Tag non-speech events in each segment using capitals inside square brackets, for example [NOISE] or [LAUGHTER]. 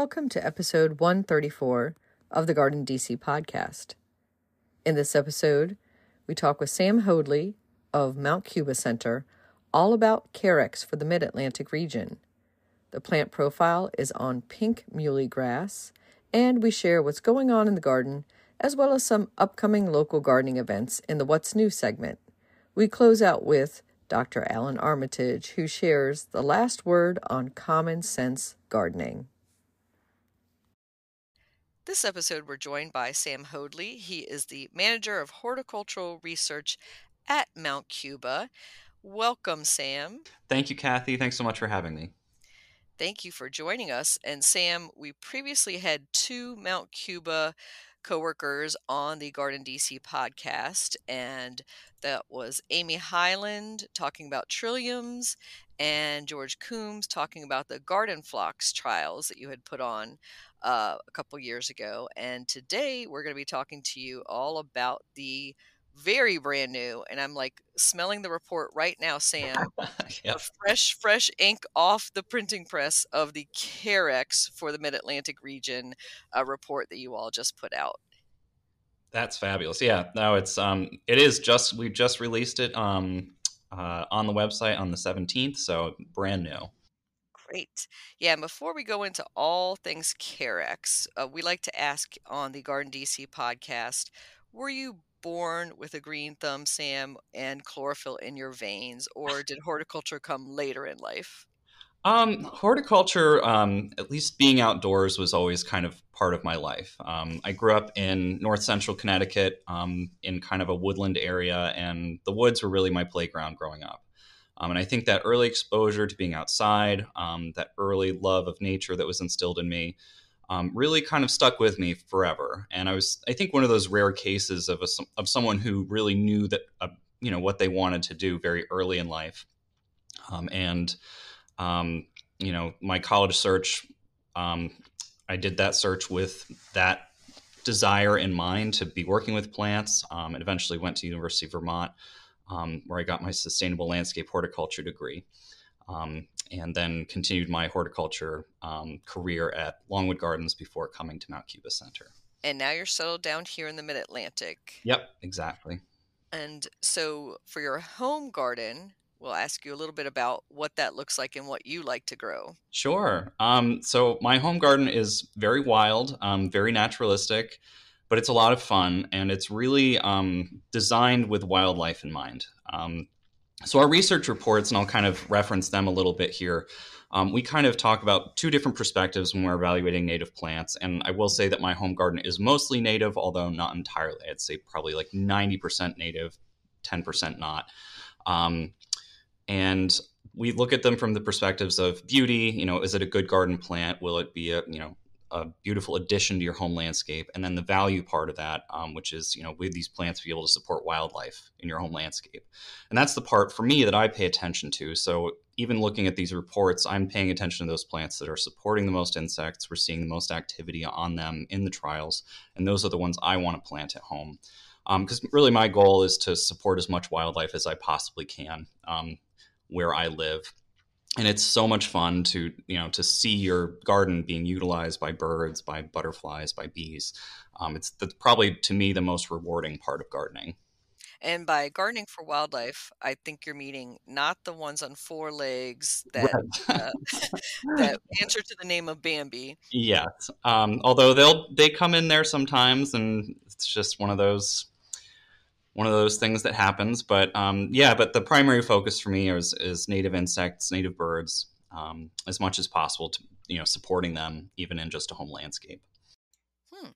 Welcome to episode 134 of the Garden DC podcast. In this episode, we talk with Sam Hoadley of Mount Cuba Center all about Carex for the Mid Atlantic region. The plant profile is on pink muhly grass, and we share what's going on in the garden as well as some upcoming local gardening events in the What's New segment. We close out with Dr. Alan Armitage, who shares the last word on common sense gardening. This episode, we're joined by Sam Hoadley. He is the manager of horticultural research at Mount Cuba. Welcome, Sam. Thank you, Kathy. Thanks so much for having me. Thank you for joining us. And Sam, we previously had two Mount Cuba coworkers on the Garden DC podcast, and that was Amy Highland talking about trilliums and George Coombs talking about the garden phlox trials that you had put on uh, a couple years ago. And today we're going to be talking to you all about the very brand new, and I'm like smelling the report right now, Sam. [LAUGHS] yep. fresh, fresh ink off the printing press of the Carex for the Mid Atlantic region uh, report that you all just put out. That's fabulous. Yeah, no, it's um, it is just we just released it um, uh, on the website on the 17th, so brand new. Great. Yeah, and before we go into all things Carex, uh, we like to ask on the Garden DC podcast were you born with a green thumb, Sam, and chlorophyll in your veins, or did horticulture come later in life? Um, horticulture, um, at least being outdoors, was always kind of part of my life. Um, I grew up in north central Connecticut um, in kind of a woodland area, and the woods were really my playground growing up. Um, and I think that early exposure to being outside, um, that early love of nature that was instilled in me, um, really kind of stuck with me forever. And I was, I think, one of those rare cases of a, of someone who really knew that, uh, you know, what they wanted to do very early in life. Um, and, um, you know, my college search, um, I did that search with that desire in mind to be working with plants. And eventually went to University of Vermont um, where I got my sustainable landscape horticulture degree. Um, and then continued my horticulture um, career at Longwood Gardens before coming to Mount Cuba Center. And now you're settled down here in the Mid Atlantic. Yep, exactly. And so for your home garden, we'll ask you a little bit about what that looks like and what you like to grow. Sure. Um, so my home garden is very wild, um, very naturalistic but it's a lot of fun and it's really um, designed with wildlife in mind. Um, so, our research reports, and I'll kind of reference them a little bit here. Um, we kind of talk about two different perspectives when we're evaluating native plants. And I will say that my home garden is mostly native, although not entirely. I'd say probably like 90% native, 10% not. Um, and we look at them from the perspectives of beauty. You know, is it a good garden plant? Will it be a you know a beautiful addition to your home landscape. And then the value part of that um, which is you know with these plants be able to support wildlife in your home landscape. And that's the part for me that i pay attention to. So even looking at these reports i'm paying attention to those plants that are supporting the most insects. We're seeing the most activity on them in the trials. And those are the ones i want to plant at home because um, really my goal is to support as much wildlife as i possibly can um, where i live and it's so much fun to you know to see your garden being utilized by birds by butterflies by bees. Um, it's the, probably to me the most rewarding part of gardening. And by gardening for wildlife i think you're meaning not the ones on four legs [LAUGHS] that right. uh, that answer to the name of bambi. Yes. Um, although they'll they come in there sometimes and it's just one of those one of those things that happens. But um, yeah, but the primary focus for me is, is native insects, native birds, um, as much as possible to you know supporting them even in just a home landscape. Hmm.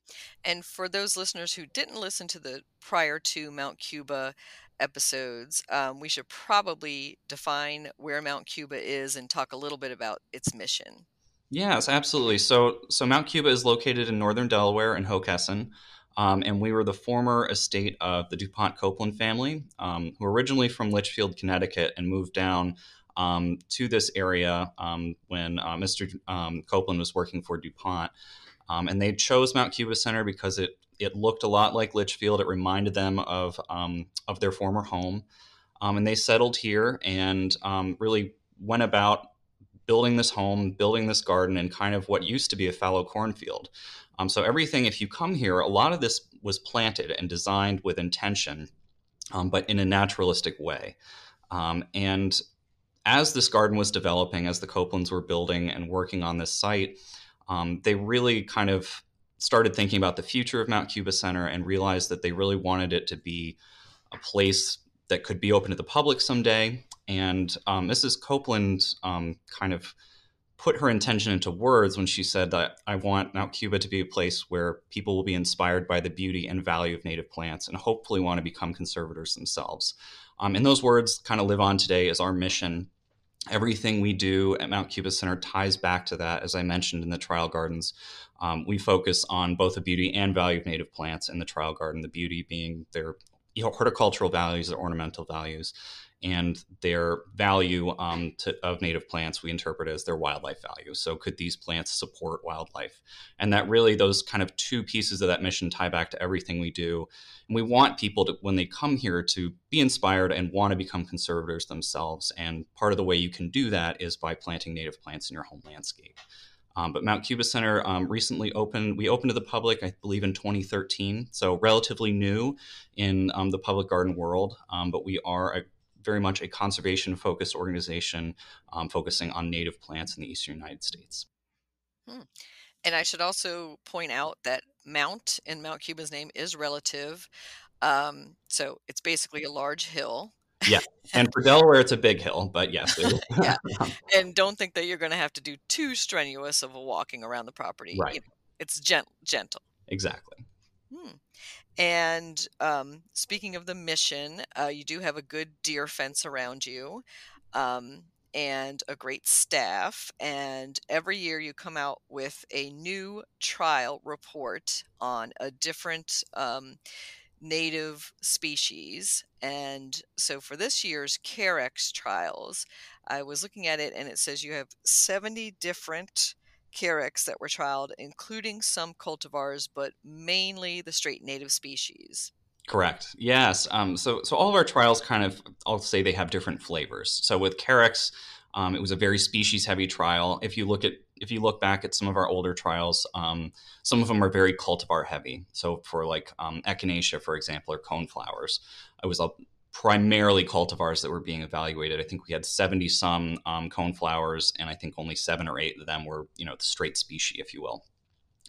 And for those listeners who didn't listen to the prior to Mount Cuba episodes, um, we should probably define where Mount Cuba is and talk a little bit about its mission. Yes, absolutely. So, so Mount Cuba is located in northern Delaware in Hockessin. Um, and we were the former estate of the DuPont Copeland family, um, who were originally from Litchfield, Connecticut, and moved down um, to this area um, when uh, Mr. Um, Copeland was working for DuPont. Um, and they chose Mount Cuba Center because it it looked a lot like Litchfield. It reminded them of of their former home, and they settled here and really went about building this home, building this garden, and kind of what used to be a fallow cornfield. Um, so everything, if you come here, a lot of this was planted and designed with intention, um, but in a naturalistic way. Um, and as this garden was developing, as the Copelands were building and working on this site, um, they really kind of started thinking about the future of Mount Cuba Center and realized that they really wanted it to be a place that could be open to the public someday. And Mrs. Um, Copeland um, kind of put her intention into words when she said that I want Mount Cuba to be a place where people will be inspired by the beauty and value of native plants and hopefully want to become conservators themselves. Um, and those words kind of live on today as our mission. Everything we do at Mount Cuba Center ties back to that. As I mentioned in the trial gardens, um, we focus on both the beauty and value of native plants in the trial garden, the beauty being their horticultural values, their ornamental values, and their value um, to, of native plants we interpret as their wildlife value. So, could these plants support wildlife? And that really, those kind of two pieces of that mission tie back to everything we do. And we want people to, when they come here, to be inspired and want to become conservators themselves. And part of the way you can do that is by planting native plants in your home landscape. Um, but Mount Cuba Center um, recently opened. We opened to the public, I believe, in 2013, so relatively new in um, the public garden world. Um, but we are a very much a conservation focused organization um, focusing on native plants in the eastern United States. Hmm. And I should also point out that Mount in Mount Cuba's name is relative. Um, so it's basically a large hill. Yeah. [LAUGHS] And for Delaware, it's a big hill, but yes. yeah. [LAUGHS] And don't think that you're going to have to do too strenuous of a walking around the property. Right. You know, it's gent- gentle. Exactly. Hmm. And um, speaking of the mission, uh, you do have a good deer fence around you. Um, and a great staff. And every year you come out with a new trial report on a different um, native species. And so for this year's Carex trials, I was looking at it and it says you have 70 different Carex that were trialed, including some cultivars, but mainly the straight native species. Correct. Yes. Um, so, so all of our trials kind of, I'll say they have different flavors. So with Carex, um, it was a very species-heavy trial. If you look at, if you look back at some of our older trials, um, some of them are very cultivar-heavy. So for like um, echinacea, for example, or coneflowers, it was a primarily cultivars that were being evaluated. I think we had 70 some um, coneflowers, and I think only seven or eight of them were, you know, the straight species, if you will.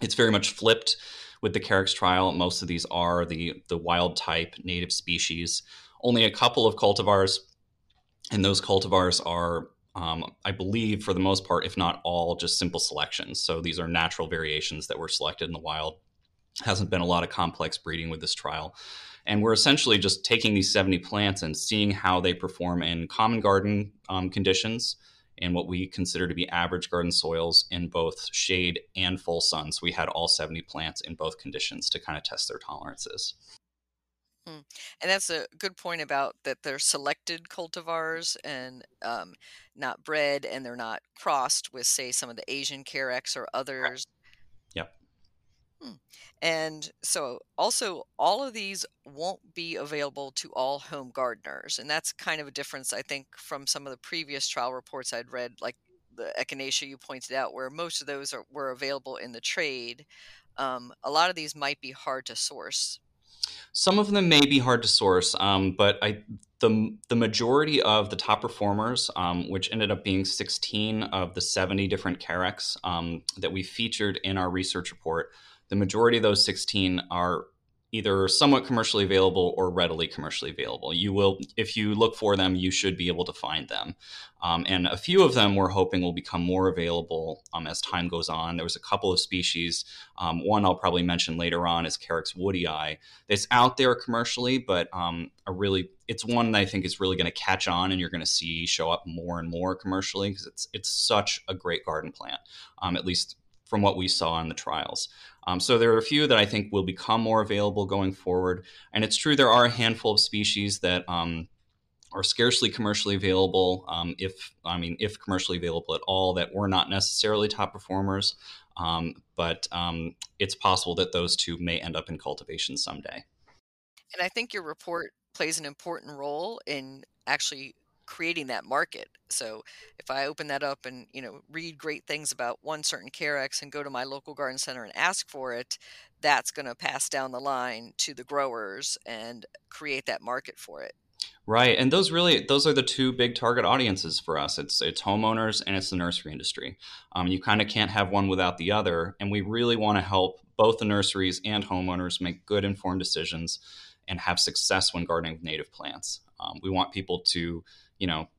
It's very much flipped with the Carex trial. Most of these are the, the wild type native species. Only a couple of cultivars, and those cultivars are, um, I believe, for the most part, if not all, just simple selections. So these are natural variations that were selected in the wild. Hasn't been a lot of complex breeding with this trial. And we're essentially just taking these 70 plants and seeing how they perform in common garden um, conditions and what we consider to be average garden soils in both shade and full sun. So we had all 70 plants in both conditions to kind of test their tolerances. Hmm. And that's a good point about that they're selected cultivars and um, not bred, and they're not crossed with, say, some of the Asian Carex or others. Hmm. And so, also, all of these won't be available to all home gardeners. And that's kind of a difference, I think, from some of the previous trial reports I'd read, like the echinacea you pointed out, where most of those are, were available in the trade. Um, a lot of these might be hard to source. Some of them may be hard to source, um, but I, the, the majority of the top performers, um, which ended up being 16 of the 70 different Carex um, that we featured in our research report, the majority of those 16 are either somewhat commercially available or readily commercially available. You will, if you look for them, you should be able to find them. Um, and a few of them we're hoping will become more available um, as time goes on. There was a couple of species. Um, one I'll probably mention later on is Carex woodii. That's out there commercially, but um, a really it's one that I think is really going to catch on, and you're going to see show up more and more commercially because it's it's such a great garden plant. Um, at least from what we saw in the trials. Um, so there are a few that I think will become more available going forward. And it's true there are a handful of species that um, are scarcely commercially available, um, if I mean if commercially available at all, that were not necessarily top performers. Um, but um, it's possible that those two may end up in cultivation someday. And I think your report plays an important role in actually creating that market. So if I open that up and you know read great things about one certain Carex and go to my local garden center and ask for it, that's going to pass down the line to the growers and create that market for it. Right, and those really those are the two big target audiences for us. It's it's homeowners and it's the nursery industry. Um, you kind of can't have one without the other, and we really want to help both the nurseries and homeowners make good informed decisions and have success when gardening with native plants. Um, we want people to you know,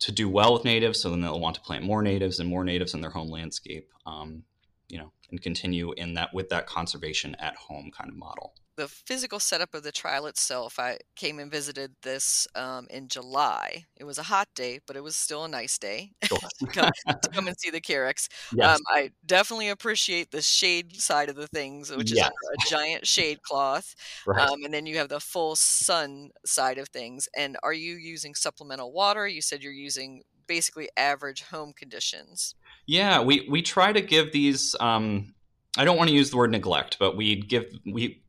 to do well with natives, so then they'll want to plant more natives and more natives in their home landscape. Um, you know, and continue in that with that conservation at home kind of model the physical setup of the trial itself, I came and visited this um, in July. It was a hot day, but it was still a nice day sure. [LAUGHS] to, come, to, come, and see the Carex. [LAUGHS] Yes. Um, I definitely appreciate the shade side of the things, which yes. is a giant shade cloth. [LAUGHS] Right. Um, and then you have the full sun side of things. And are you using supplemental water? You said you're using basically average home conditions. Yeah, we, we try to give these. Um, I don't want to use the word neglect, but we give we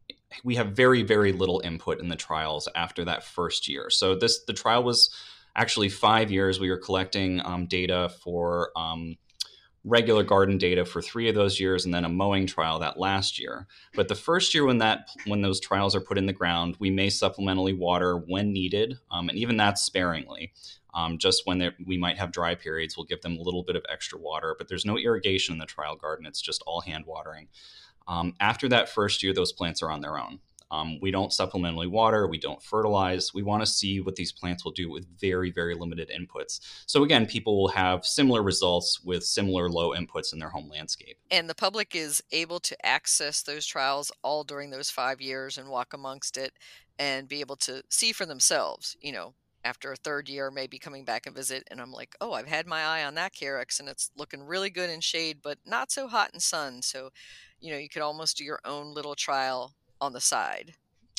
we have very very little input in the trials after that first year. So this the trial was actually five years. We were collecting um, data for um, regular garden data for three of those years, and then a mowing trial that last year. But the first year when that when those trials are put in the ground, we may supplementally water when needed, um, and even that sparingly. Um, just when we might have dry periods, we'll give them a little bit of extra water, but there's no irrigation in the trial garden. It's just all hand watering. Um, after that first year, those plants are on their own. Um, we don't supplementally water, we don't fertilize. We want to see what these plants will do with very, very limited inputs. So, again, people will have similar results with similar low inputs in their home landscape. And the public is able to access those trials all during those five years and walk amongst it and be able to see for themselves, you know, after a third year, maybe coming back and visit, and I'm like, oh, I've had my eye on that Carex, and it's looking really good in shade, but not so hot in sun. So you know you could almost do your own little trial on the side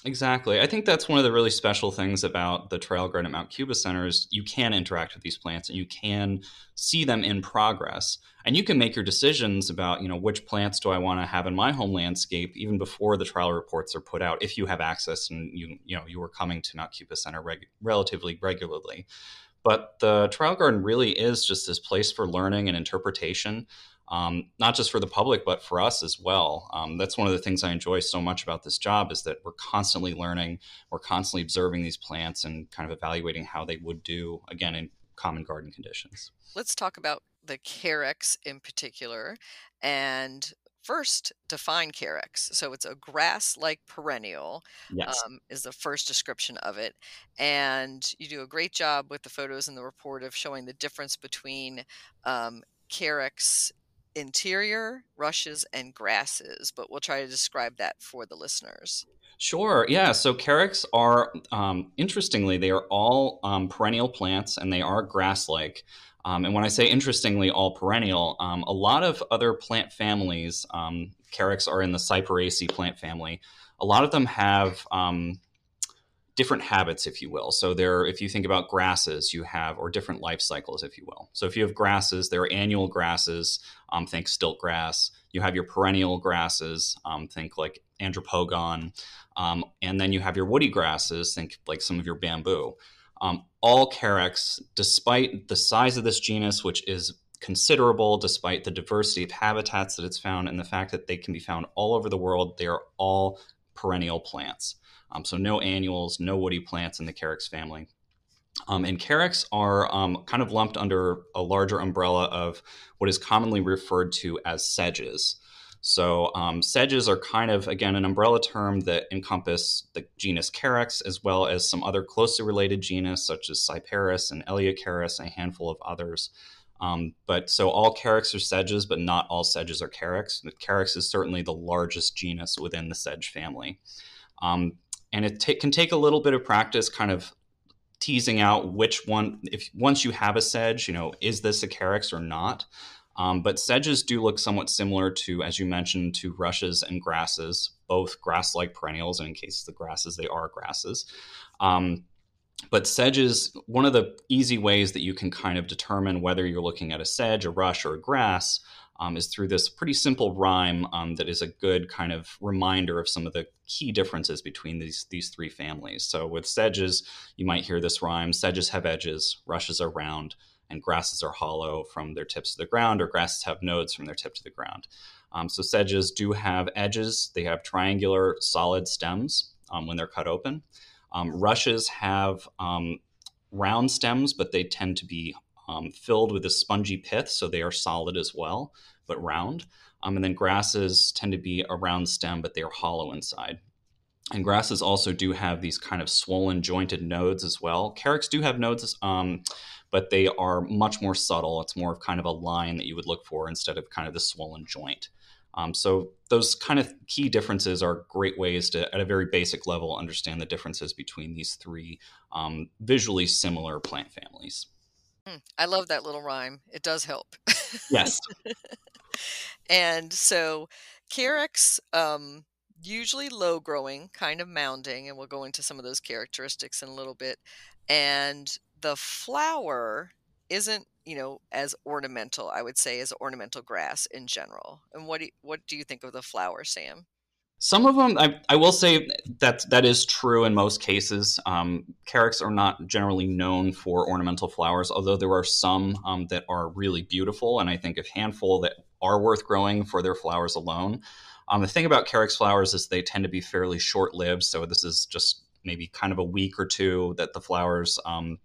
Exactly. I think that's one of the really special things about the Trial Garden at Mount Cuba Center is you can interact with these plants and you can see them in progress. And you can make your decisions about, you know, which plants do I want to have in my home landscape even before the trial reports are put out if you have access and you, you know, you were coming to Mount Cuba Center reg- relatively regularly. But the Trial Garden really is just this place for learning and interpretation um, not just for the public but for us as well. Um, that's one of the things i enjoy so much about this job is that we're constantly learning we're constantly observing these plants and kind of evaluating how they would do again in common garden conditions. Let's talk about the carex in particular and first define carex. So it's a grass like perennial yes. um, is the first description of it and you do a great job with the photos in the report of showing the difference between um, carex interior, rushes, and grasses, but we'll try to describe that for the listeners. Sure. Yeah. So carex are, um, interestingly, they are all um, perennial plants and they are grass like. Um, and when I say interestingly, all perennial, um, a lot of other plant families, um, carex are in the Cyperaceae plant family. A lot of them have um, different habits, if you will. So there, if you think about grasses, you have or different life cycles, if you will. So if you have grasses, there are annual grasses. Um, think stilt grass. You have your perennial grasses. Um, think like andropogon, um, and then you have your woody grasses. Think like some of your bamboo. Um, all carex, despite the size of this genus, which is considerable, despite the diversity of habitats that it's found, and the fact that they can be found all over the world, they are all perennial plants. Um, so no annuals, no woody plants in the Carex family. Um, and Carex are um, kind of lumped under a larger umbrella of what is commonly referred to as sedges. So um, sedges are kind of, again, an umbrella term that encompass the genus Carex as well as some other closely related genus such as Cyperus and Eleocharis and a handful of others. Um, but so all Carex are sedges, but not all sedges are Carex. The Carex is certainly the largest genus within the sedge family. Um, and it t- can take a little bit of practice kind of teasing out which one if once you have a sedge you know is this a carex or not? Um, but sedges do look somewhat similar to as you mentioned to rushes and grasses both grass-like perennials and in case the grasses they are grasses. Um, but sedges one of the easy ways that you can kind of determine whether you're looking at a sedge a rush or a grass um, is through this pretty simple rhyme um, that is a good kind of reminder of some of the key differences between these these three families. So with sedges, you might hear this rhyme: sedges have edges, rushes are round, and grasses are hollow from their tips to the ground, or grasses have nodes from their tip to the ground. Um, so sedges do have edges; they have triangular, solid stems um, when they're cut open. Um, rushes have um, round stems, but they tend to be um, filled with a spongy pith, so they are solid as well, but round. Um, and then grasses tend to be a round stem, but they are hollow inside. And grasses also do have these kind of swollen, jointed nodes as well. Carex do have nodes, um, but they are much more subtle. It's more of kind of a line that you would look for instead of kind of the swollen joint. Um, so those kind of key differences are great ways to, at a very basic level, understand the differences between these three um, visually similar plant families. Mm, I love that little rhyme. It does help. Yes. [LAUGHS] and so Carex, um, usually low growing, kind of mounding, and we'll go into some of those characteristics in a little bit. And the flower isn't, you know, as ornamental, I would say, as ornamental grass in general. And what do you, what do you think of the flower, Sam? Some of them, I, I will say that that is true in most cases. Um, are not generally known for ornamental flowers, although there are some um, that are really beautiful, and I think a handful that are worth growing for their flowers alone. Um, the thing about Carex flowers is they tend to be fairly short-lived, so this is just maybe kind of a week or two that the flowers um,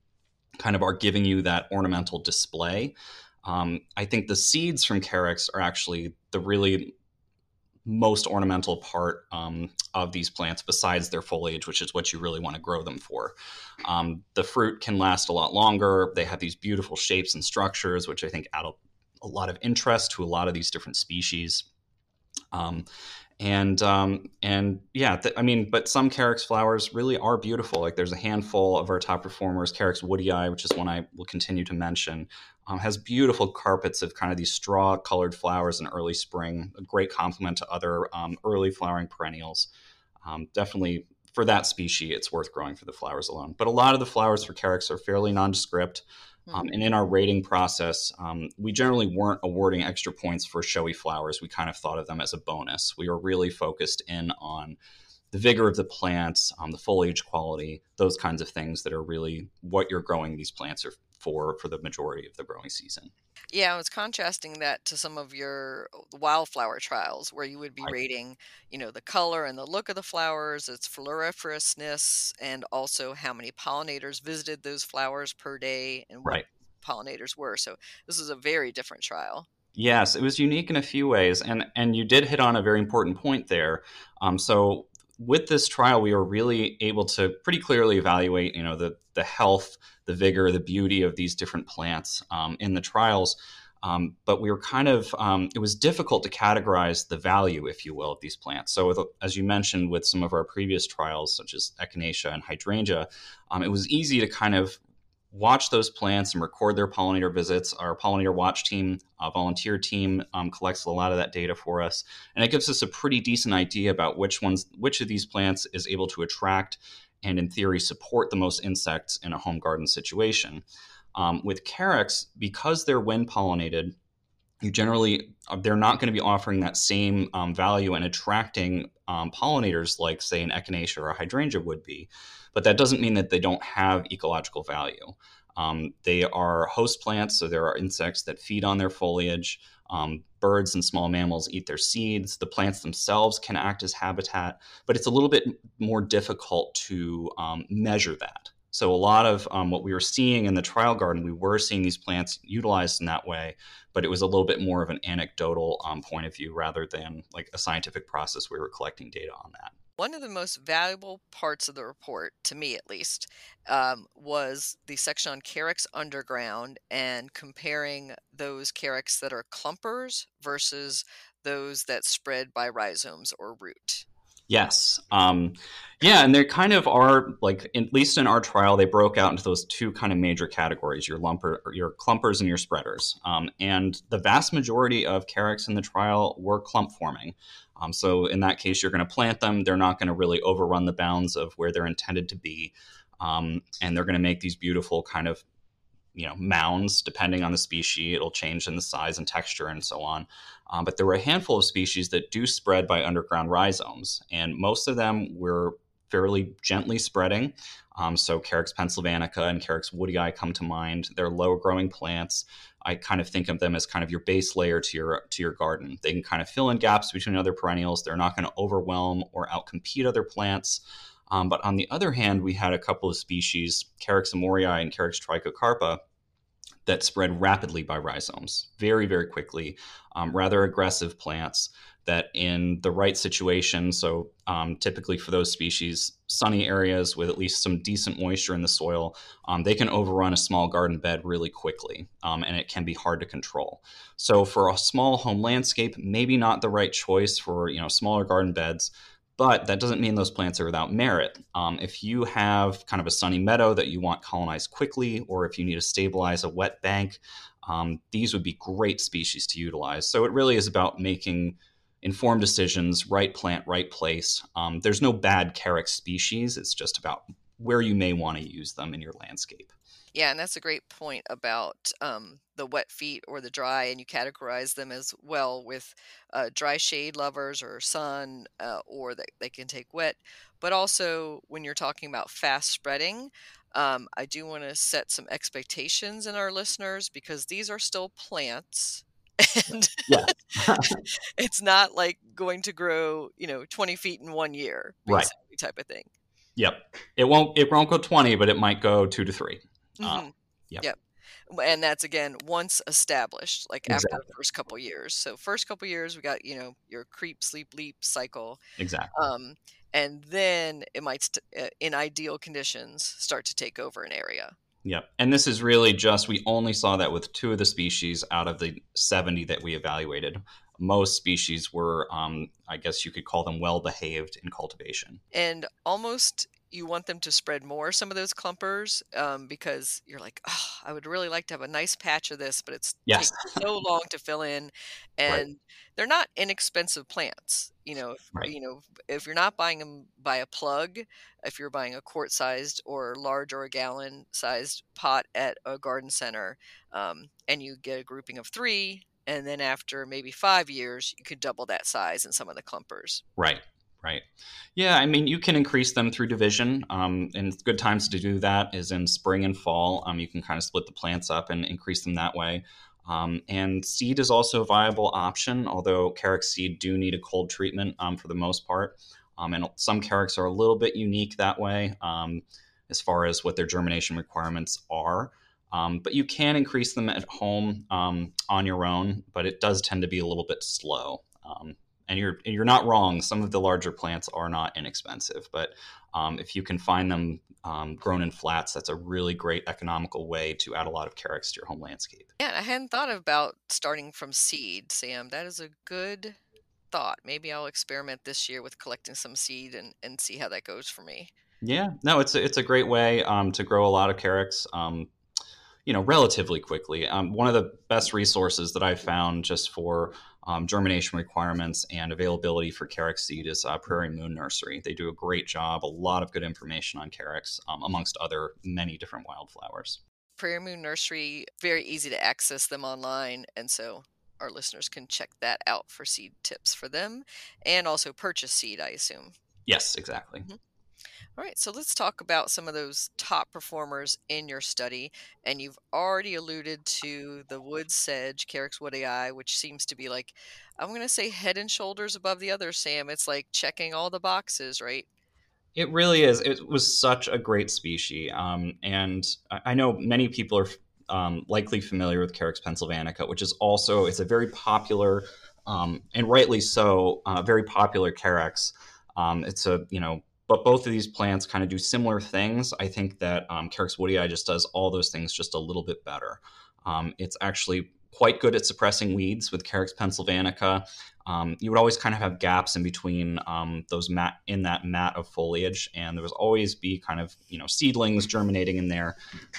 kind of are giving you that ornamental display. Um, I think the seeds from Carex are actually the really most ornamental part um, of these plants besides their foliage, which is what you really want to grow them for. Um, the fruit can last a lot longer. They have these beautiful shapes and structures, which I think add a, a lot of interest to a lot of these different species. Um, and um, and yeah, th- I mean, but some Carex flowers really are beautiful. Like there's a handful of our top performers, Carex woodii, which is one I will continue to mention, um, has beautiful carpets of kind of these straw colored flowers in early spring, a great complement to other um, early flowering perennials. Um, definitely for that species, it's worth growing for the flowers alone. But a lot of the flowers for Carex are fairly nondescript. Um, mm-hmm. and in our rating process, um, we generally weren't awarding extra points for showy flowers. We kind of thought of them as a bonus. We were really focused in on the vigor of the plants, um, the foliage quality, those kinds of things that are really what you're growing these plants are for for the majority of the growing season. Yeah, I was contrasting that to some of your wildflower trials where you would be rating, you know, the color and the look of the flowers, its floriferousness, and also how many pollinators visited those flowers per day and what Right. pollinators were. So this is a very different trial. Yes, it was unique in a few ways, and and you did hit on a very important point there. Um, so with this trial, we were really able to pretty clearly evaluate, you know, the the health, the vigor, the beauty of these different plants um, in the trials. Um, but we were kind of um, it was difficult to categorize the value, if you will, of these plants. So, with, as you mentioned, with some of our previous trials, such as echinacea and hydrangea, um, it was easy to kind of watch those plants and record their pollinator visits. Our pollinator watch team, uh, volunteer team, um, collects a lot of that data for us, and it gives us a pretty decent idea about which ones, which of these plants is able to attract and, in theory, support the most insects in a home garden situation. Um, with Carex, because they're wind pollinated, you generally uh, they're not going to be offering that same um, value and attracting um, pollinators like say an echinacea or a hydrangea would be but that doesn't mean that they don't have ecological value um, they are host plants so there are insects that feed on their foliage um, birds and small mammals eat their seeds the plants themselves can act as habitat but it's a little bit more difficult to um, measure that So a lot of um, what we were seeing in the trial garden, we were seeing these plants utilized in that way, but it was a little bit more of an anecdotal um, point of view rather than like a scientific process. We were collecting data on that. One of the most valuable parts of the report, to me at least, um, was the section on Carex underground and comparing those Carex that are clumpers versus those that spread by rhizomes or root. Yes. Um, yeah, and they kind of are like at least in our trial, they broke out into those two kind of major categories: your lumper, your clumpers, and your spreaders. Um, and the vast majority of Carex in the trial were clump forming. Um, so in that case, you're going to plant them. They're not going to really overrun the bounds of where they're intended to be, um, and they're going to make these beautiful kind of you know mounds depending on the species. It'll change in the size and texture and so on. Um, but there were a handful of species that do spread by underground rhizomes and most of them were fairly gently spreading um, so carex pennsylvanica and carex woodii come to mind. They're low growing plants. I kind of think of them as kind of your base layer to your to your garden. They can kind of fill in gaps between other perennials. They're not going to overwhelm or outcompete other plants. Um, but on the other hand, we had a couple of species, Carex emoryi and Carex trichocarpa, that spread rapidly by rhizomes, very, very quickly, um, rather aggressive plants that in the right situation, so um, typically for those species, sunny areas with at least some decent moisture in the soil, um, they can overrun a small garden bed really quickly, um, and it can be hard to control. So for a small home landscape, maybe not the right choice for you know smaller garden beds, but that doesn't mean those plants are without merit. Um, if you have kind of a sunny meadow that you want colonized quickly, or if you need to stabilize a wet bank, um, these would be great species to utilize. So it really is about making informed decisions, right plant, right place. Um, there's no bad Carex species. It's just about where you may want to use them in your landscape. Yeah, and that's a great point about um, the wet feet or the dry, and you categorize them as well with uh, dry shade lovers or sun, uh, or that they can take wet. But also, when you're talking about fast spreading, um, I do want to set some expectations in our listeners because these are still plants. [LAUGHS] And yeah. [LAUGHS] [LAUGHS] it's not like going to grow, you know, 20 feet in one year, right. type of thing. Yep. It won't it won't go 20, but it might go two to three. Mm-hmm. Uh, yep. yep. And that's again once established, like exactly. after the first couple years. So first couple years, we got you know your creep, sleep, leap cycle. Exactly. Um, and then it might, st- uh, in ideal conditions, start to take over an area. Yep. And this is really just, we only saw that with two of the species out of the 70 that we evaluated. Most species were, um, I guess you could call them well behaved in cultivation. And almost you want them to spread more some of those clumpers um, because you're like oh, i would really like to have a nice patch of this but it's yes. so long to fill in and right. they're not inexpensive plants you know if, right. you know if you're not buying them by a plug if you're buying a quart sized or large or a gallon sized pot at a garden center um, and you get a grouping of three and then after maybe five years you could double that size in some of the clumpers right Right. Yeah, I mean, you can increase them through division. Um, and good times to do that is in spring and fall. Um, you can kind of split the plants up and increase them that way. Um, and seed is also a viable option, although Carex seed do need a cold treatment um, for the most part. Um, and some Carex are a little bit unique that way um, as far as what their germination requirements are. but you can increase them at home on your own, but it does tend to be a little bit slow and you're you're not wrong. Some of the larger plants are not inexpensive, but um, if you can find them um, grown in flats, that's a really great economical way to add a lot of Carex to your home landscape. Yeah, I hadn't thought about starting from seed, Sam. That is a good thought. Maybe I'll experiment this year with collecting some seed and, and see how that goes for me. Yeah, no, it's a, it's a great way um, to grow a lot of Carex. Um, you know, relatively quickly. Um, one of the best resources that I've found just for um, germination requirements and availability for Carex seed is uh, Prairie Moon Nursery. They do a great job, a lot of good information on Carex, um, amongst other many different wildflowers. Prairie Moon Nursery, very easy to access them online, and so our listeners can check that out for seed tips for them and also purchase seed, I assume. Yes, exactly. Mm-hmm. All right, so let's talk about some of those top performers in your study. And you've already alluded to the wood sedge, Carex woodii, which seems to be like, I'm going to say head and shoulders above the others, Sam. It's like checking all the boxes, right? It really is. It was such a great species, um, and I know many people are um, likely familiar with Carex pennsylvanica, which is also it's a very popular um, and rightly so, uh, very popular Carex. Um, it's a you know, but both of these plants kind of do similar things. I think that um, Carex woodii just does all those things just a little bit better. Um, it's actually quite good at suppressing weeds with Carex pennsylvanica. Um, you would always kind of have gaps in between um, those mat in that mat of foliage, and there was always be kind of you know seedlings germinating in there.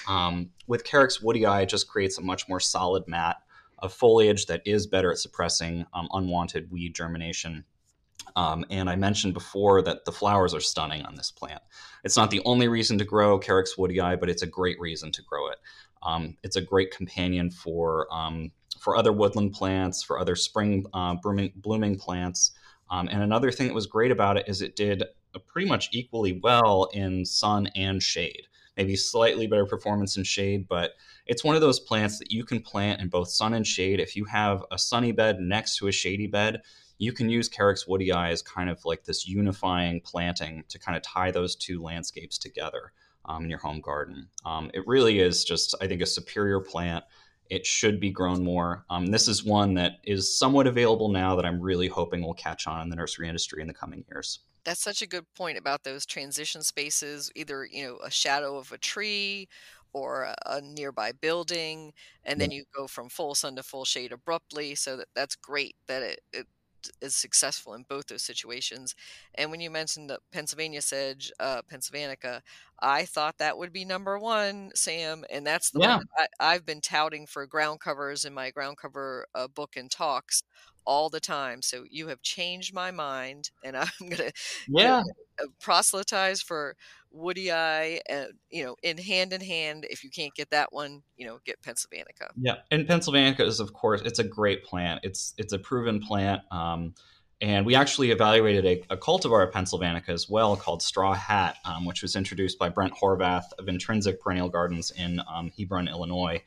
Um, with Carex woodii, it just creates a much more solid mat of foliage that is better at suppressing um, unwanted weed germination. Um, and I mentioned before that the flowers are stunning on this plant. It's not the only reason to grow Carex woodii, but it's a great reason to grow it. Um, it's a great companion for um, for other woodland plants, for other spring uh, blooming, blooming plants. Um, and another thing that was great about it is it did pretty much equally well in sun and shade. Maybe slightly better performance in shade, but it's one of those plants that you can plant in both sun and shade. If you have a sunny bed next to a shady bed, you can use Carex woodii as kind of like this unifying planting to kind of tie those two landscapes together um, in your home garden. Um, it really is just, I think, a superior plant. It should be grown more. Um, this is one that is somewhat available now that I'm really hoping will catch on in the nursery industry in the coming years. That's such a good point about those transition spaces, either, you know, a shadow of a tree or a, a nearby building, and then you go from full sun to full shade abruptly. So that, that's great that it, it is successful in both those situations. And when you mentioned the Pennsylvania sedge, uh, Pennsylvanica, I thought that would be number one, Sam, and that's the yeah. one I, have been touting for ground covers in my ground cover uh, book and talks all the time. So you have changed my mind, and [LAUGHS] I'm gonna yeah uh, proselytize for woodii. and you know, in hand in hand. If you can't get that one, you know, get Pennsylvanica. Yeah, and Pennsylvanica is of course it's a great plant. It's it's a proven plant. Um, and we actually evaluated a, a, cultivar of Pennsylvanica as well called Straw Hat, um, which was introduced by Brent Horvath of Intrinsic Perennial Gardens in um, Hebron, Illinois.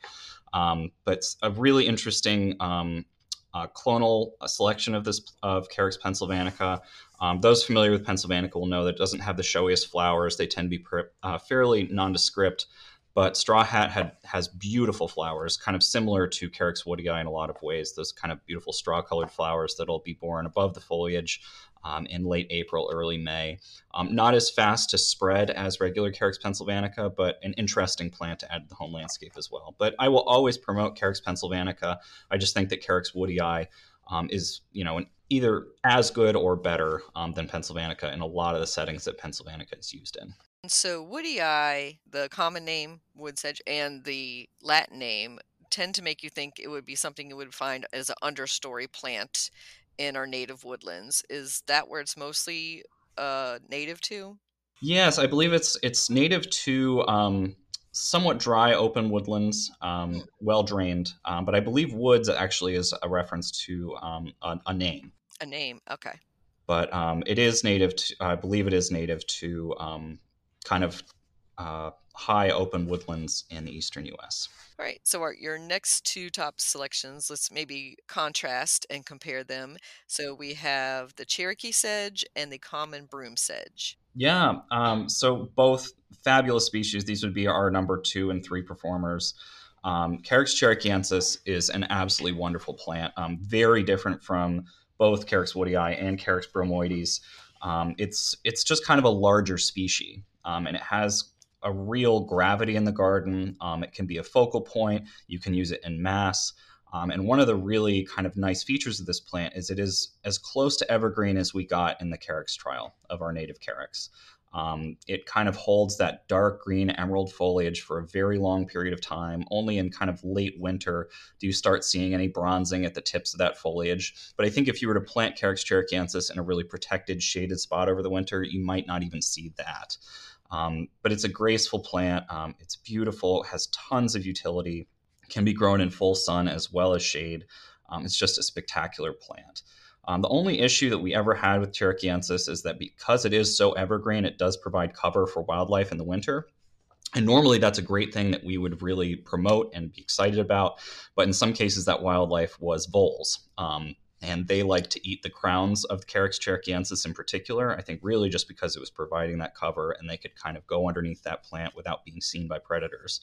Um, but a really interesting um, uh, clonal selection of this of Carex pennsylvanica. Um, those familiar with Pennsylvanica will know that it doesn't have the showiest flowers. They tend to be uh, fairly nondescript. But Straw Hat had, has beautiful flowers, kind of similar to Carex woodii in a lot of ways. Those kind of beautiful straw colored flowers that'll be born above the foliage um, in late April, early May. Um, not as fast to spread as regular Carex pennsylvanica, but an interesting plant to add to the home landscape as well. But I will always promote Carex pennsylvanica. I just think that Carex woodii um, is, you know, an, either as good or better um, than pennsylvanica in a lot of the settings that pennsylvanica is used in. So woodii, the common name wood sedge, and the Latin name tend to make you think it would be something you would find as an understory plant in our native woodlands. Is that where it's mostly uh, native to? Yes, I believe it's it's native to um, somewhat dry open woodlands, um, hmm. well drained. Um, but I believe woods actually is a reference to um, a, a, name. A name, okay. But um, it is native. To, I believe it is native to um, kind of uh, high open woodlands in the eastern U.S. All right. So our, your next two top selections, let's maybe contrast and compare them. So we have the Cherokee sedge and the common broom sedge. Yeah. Um, so both fabulous species. These would be our number two and three performers. Um, Carex cherokeensis is an absolutely wonderful plant. Um, very different from both Carex woodii and Carex bromoides. Um, it's it's just kind of a larger species, um, and it has a real gravity in the garden. Um, it can be a focal point. You can use it in mass. Um, and one of the really kind of nice features of this plant is it is as close to evergreen as we got in the Carex trial of our native Carex. Um, it kind of holds that dark green emerald foliage for a very long period of time. Only in kind of late winter do you start seeing any bronzing at the tips of that foliage. But I think if you were to plant Carex cherokeensis in a really protected, shaded spot over the winter, you might not even see that. Um, but it's a graceful plant. Um, it's beautiful, has tons of utility, can be grown in full sun as well as shade. Um, it's just a spectacular plant. Um, the only issue that we ever had with cherokeensis is that because it is so evergreen, it does provide cover for wildlife in the winter. And normally that's a great thing that we would really promote and be excited about. But in some cases, that wildlife was voles. Um, and they like to eat the crowns of Carex cherokeensis in particular. I think really just because it was providing that cover and they could kind of go underneath that plant without being seen by predators.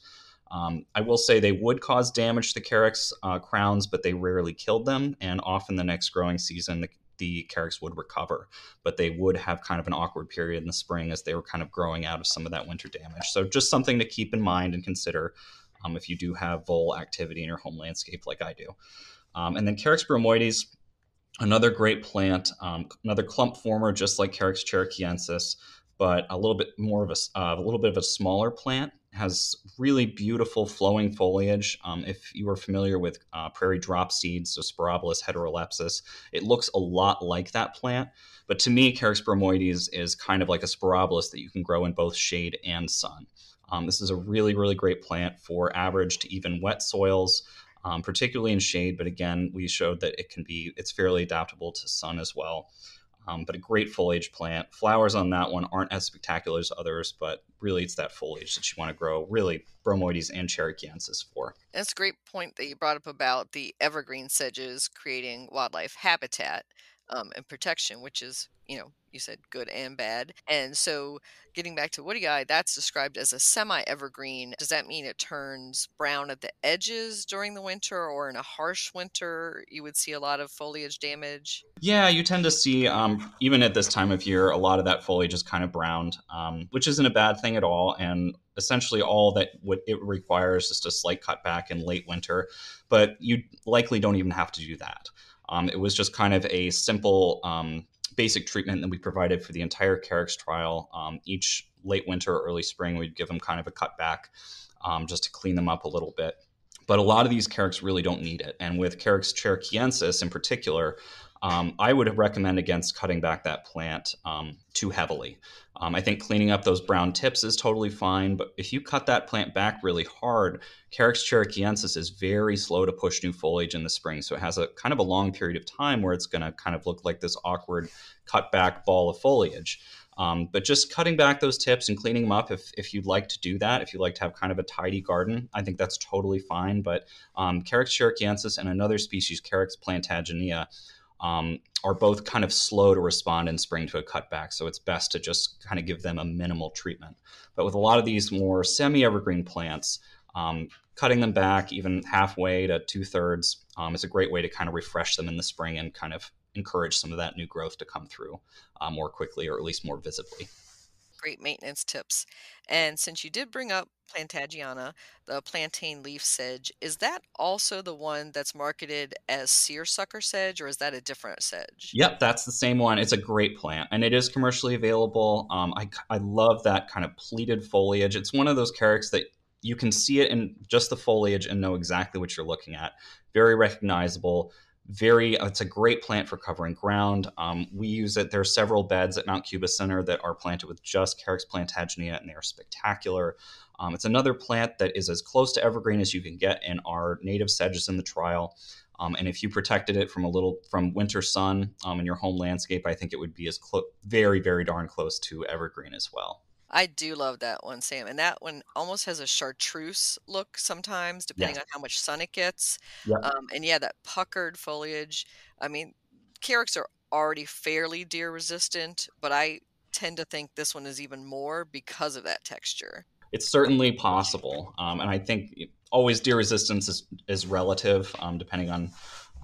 Um, I will say they would cause damage to Carex uh, crowns, but they rarely killed them, and often the next growing season the, the Carex would recover, but they would have kind of an awkward period in the spring as they were kind of growing out of some of that winter damage. So just something to keep in mind and consider um, if you do have vole activity in your home landscape like I do. Um, and then Carex bromoides, another great plant, um, another clump former, just like Carex cherokeensis, but a little bit more of a, uh, a little bit of a smaller plant. Has really beautiful flowing foliage. Um, if you are familiar with uh, prairie drop seeds, so Sporobolus heterolepis, it looks a lot like that plant. But to me, Carex bromoides is kind of like a Sporobolus that you can grow in both shade and sun. Um, this is a really, really great plant for average to even wet soils um, particularly in shade. But again, we showed that it can be it's fairly adaptable to sun as well. Um, but a great foliage plant. Flowers on that one aren't as spectacular as others, but really it's that foliage that you want to grow really bromoides and cherokeensis for. That's a great point that you brought up about the evergreen sedges creating wildlife habitat um, and protection, which is, you know, you said good and bad. And so getting back to woodii, that's described as a semi evergreen. Does that mean it turns brown at the edges during the winter or in a harsh winter? You would see a lot of foliage damage? Yeah, you tend to see, um, even at this time of year, a lot of that foliage is kind of browned, um, which isn't a bad thing at all. And essentially all that it requires is just a slight cutback in late winter, but you likely don't even have to do that. Um, it was just kind of a simple um, basic treatment that we provided for the entire Carex trial. Um, each late winter, early spring, we'd give them kind of a cutback um, just to clean them up a little bit. But a lot of these Carex really don't need it. And with Carex cherokeensis in particular, um, I would recommend against cutting back that plant um, too heavily. Um, I think cleaning up those brown tips is totally fine, but if you cut that plant back really hard, Carex cherokeensis is very slow to push new foliage in the spring. So it has a kind of a long period of time where it's going to kind of look like this awkward cut back ball of foliage. Um, but just cutting back those tips and cleaning them up if, if you'd like to do that, if you'd like to have kind of a tidy garden, I think that's totally fine. But um, Carex and another species, Carex plantaginea, um, are both kind of slow to respond in spring to a cutback. So it's best to just kind of give them a minimal treatment. But with a lot of these more semi evergreen plants, um, cutting them back even halfway to two thirds um, is a great way to kind of refresh them in the spring and kind of encourage some of that new growth to come through uh, more quickly or at least more visibly great maintenance tips. And since you did bring up Plantaginea, the plantain leaf sedge, is that also the one that's marketed as seersucker sedge, or is that a different sedge? Yep, that's the same one. It's a great plant, and it is commercially available. Um, I, I love that kind of pleated foliage. It's one of those carex that you can see it in just the foliage and know exactly what you're looking at. Very recognizable very it's a great plant for covering ground. Um, we use it. There are several beds at mount cuba center that are planted with just carex plantaginea and they are spectacular. Um, it's another plant that is as close to evergreen as you can get in our native sedges in the trial. Um, and if you protected it from a little from winter sun um, in your home landscape i think it would be as close very very darn close to evergreen as well I do love that one, Sam. And that one almost has a chartreuse look sometimes, depending on how much sun it gets. Yep. Um, and yeah, that puckered foliage. I mean, Carex are already fairly deer resistant, but I tend to think this one is even more because of that texture. It's certainly possible. Um, and I think always deer resistance is, is relative, um, depending on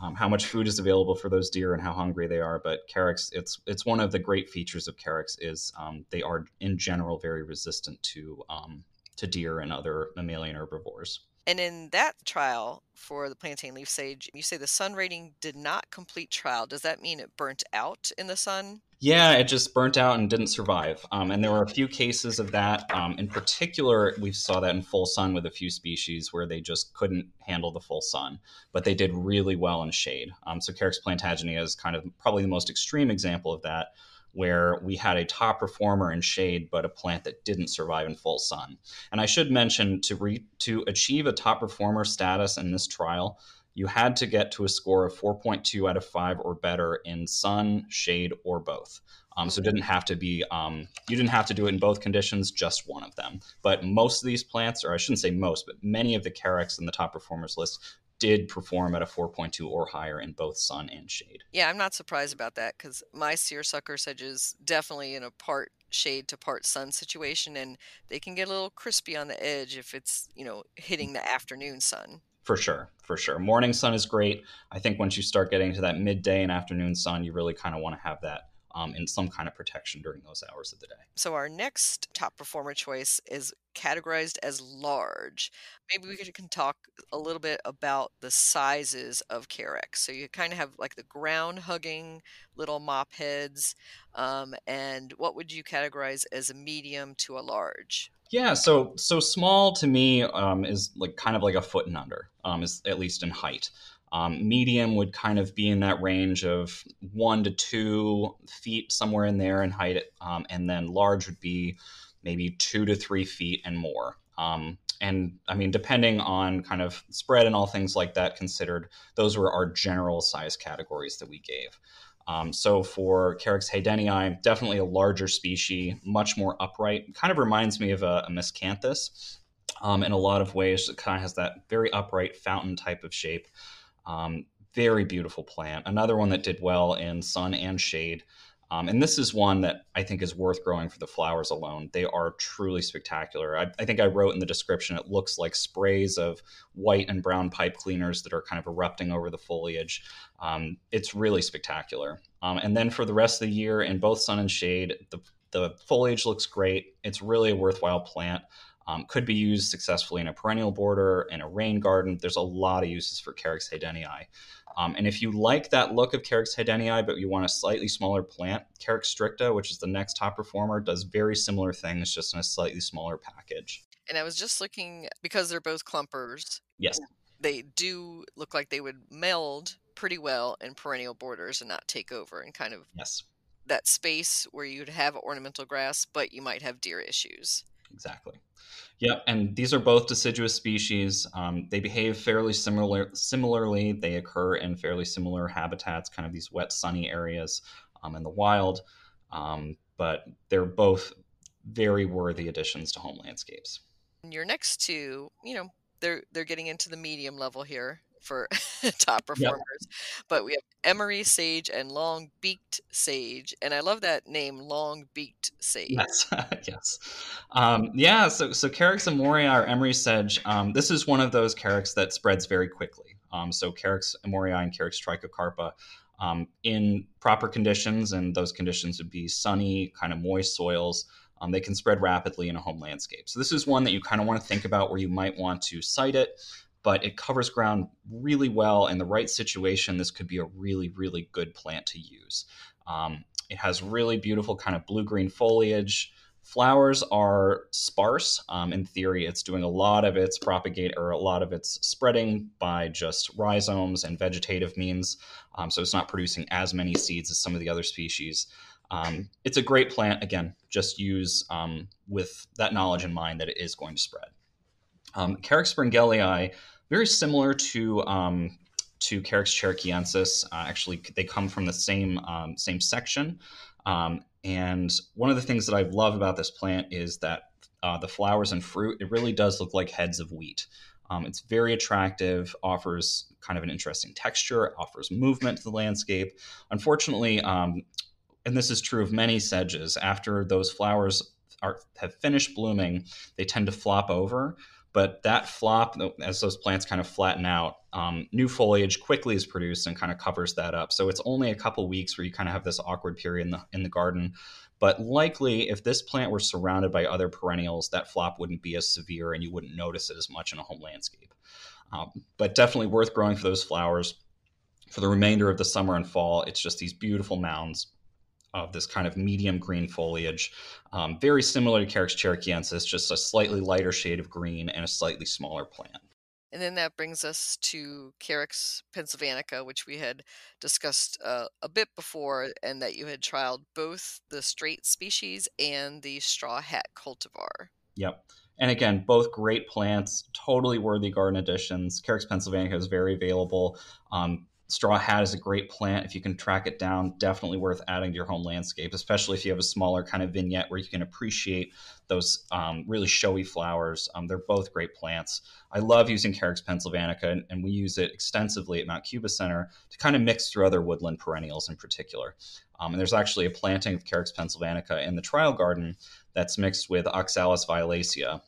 um, how much food is available for those deer and how hungry they are. But Carex, it's it's one of the great features of Carex is um, they are in general very resistant to um, to deer and other mammalian herbivores. And in that trial for the plantain leaf sedge, you say the sun rating did not complete trial. Does that mean it burnt out in the sun? Yeah, it just burnt out and didn't survive. Um, and there were a few cases of that. Um, in particular, we saw that in full sun with a few species where they just couldn't handle the full sun, but they did really well in shade. Um, so Carex plantaginea is kind of probably the most extreme example of that, where we had a top performer in shade, but a plant that didn't survive in full sun. And I should mention to re- to achieve a top performer status in this trial, you had to get to a score of 4.2 out of 5 or better in sun, shade, or both. Um, so it didn't have to be, um, you didn't have to do it in both conditions, just one of them. But most of these plants, or I shouldn't say most, but many of the Carex in the top performers list did perform at a 4.2 or higher in both sun and shade. Yeah, I'm not surprised about that because my seersucker sedge is definitely in a part shade to part sun situation, and they can get a little crispy on the edge if it's you know hitting the afternoon sun. For sure, for sure. Morning sun is great. I think once you start getting to that midday and afternoon sun, you really kind of want to have that um, in some kind of protection during those hours of the day. So our next top performer choice is categorized as large. Maybe we can talk a little bit about the sizes of Carex. So you kind of have like the ground hugging little mop heads. Um, and what would you categorize as a medium to a large? Yeah, so so small to me um, is like kind of like a foot and under, um, is at least in height. Um, medium would kind of be in that range of one to two feet, somewhere in there in height. Um, and then large would be maybe two to three feet and more. Um, and I mean, depending on kind of spread and all things like that considered, those were our general size categories that we gave. Um, so for Carex haydenii, definitely a larger species, much more upright. Kind of reminds me of a, a miscanthus um, in a lot of ways. It kind of has that very upright fountain type of shape. Um, very beautiful plant. Another one that did well in sun and shade. Um, and this is one that I think is worth growing for the flowers alone. They are truly spectacular. I, I, think I wrote in the description it looks like sprays of white and brown pipe cleaners that are kind of erupting over the foliage. Um, it's really spectacular. Um, and then for the rest of the year, in both sun and shade, the, the foliage looks great. It's really a worthwhile plant. Um, could be used successfully in a perennial border, in a rain garden. There's a lot of uses for Carex haydenii. Um, and if you like that look of Carex haydenii, but you want a slightly smaller plant, Carex stricta, which is the next top performer, does very similar things, just in a slightly smaller package. And I was just looking, because they're both clumpers. Yes. They do look like they would meld pretty well in perennial borders and not take over and kind of yes that space where you'd have ornamental grass, but you might have deer issues. Exactly. Yep, and these are both deciduous species. Um, they behave fairly similar. Similarly, they occur in fairly similar habitats, kind of these wet, sunny areas um, in the wild. Um, but they're both very worthy additions to home landscapes. Your next two, you know, they're they're getting into the medium level here for [LAUGHS] top performers. Yep. But we have Emory sedge and long beaked sedge, and I love that name, long beaked sedge. Yes, [LAUGHS] yes, um, yeah. So so Carex emoryi or Emory sedge. Um, this is one of those Carex that spreads very quickly. Um, so Carex emoryi and Carex trichocarpa. Um, in proper conditions, and those conditions would be sunny, kind of moist soils, um, they can spread rapidly in a home landscape. So this is one that you kind of want to think about where you might want to site it but it covers ground really well. In the right situation, this could be a really, really good plant to use. Um, it has really beautiful kind of blue green foliage. Flowers are sparse. Um, in theory, it's doing a lot of its propagate or a lot of its spreading by just rhizomes and vegetative means. Um, so it's not producing as many seeds as some of the other species. Um, it's a great plant. Again, just use um, with that knowledge in mind that it is going to spread. Um, Carex sprengelii, very similar to um, to Carex cherokeensis. Uh, actually, they come from the same um, same section. Um, and one of the things that I love about this plant is that uh, the flowers and fruit, it really does look like heads of wheat. Um, it's very attractive, offers kind of an interesting texture, offers movement to the landscape. Unfortunately, um, and this is true of many sedges, after those flowers are, have finished blooming, they tend to flop over. But that flop, as those plants kind of flatten out, um, new foliage quickly is produced and kind of covers that up. So it's only a couple weeks where you kind of have this awkward period in the in the garden. But likely, if this plant were surrounded by other perennials, that flop wouldn't be as severe, and you wouldn't notice it as much in a home landscape. Um, but definitely worth growing for those flowers. For the remainder of the summer and fall, it's just these beautiful mounds of this kind of medium green foliage, um, very similar to Carex cherokeensis, just a slightly lighter shade of green and a slightly smaller plant. And then that brings us to Carex pennsylvanica, which we had discussed uh, a bit before, and that you had trialed both the straight species and the straw hat cultivar. Yep. And again, both great plants, totally worthy garden additions. Carex pennsylvanica is very available. Um, Straw Hat is a great plant. If you can track it down, definitely worth adding to your home landscape, especially if you have a smaller kind of vignette where you can appreciate those um, really showy flowers. Um, they're both great plants. I love using Carex pennsylvanica, and, and, we use it extensively at Mount Cuba Center to kind of mix through other woodland perennials in particular. Um, and there's actually a planting of Carex pennsylvanica in the trial garden that's mixed with Oxalis violacea.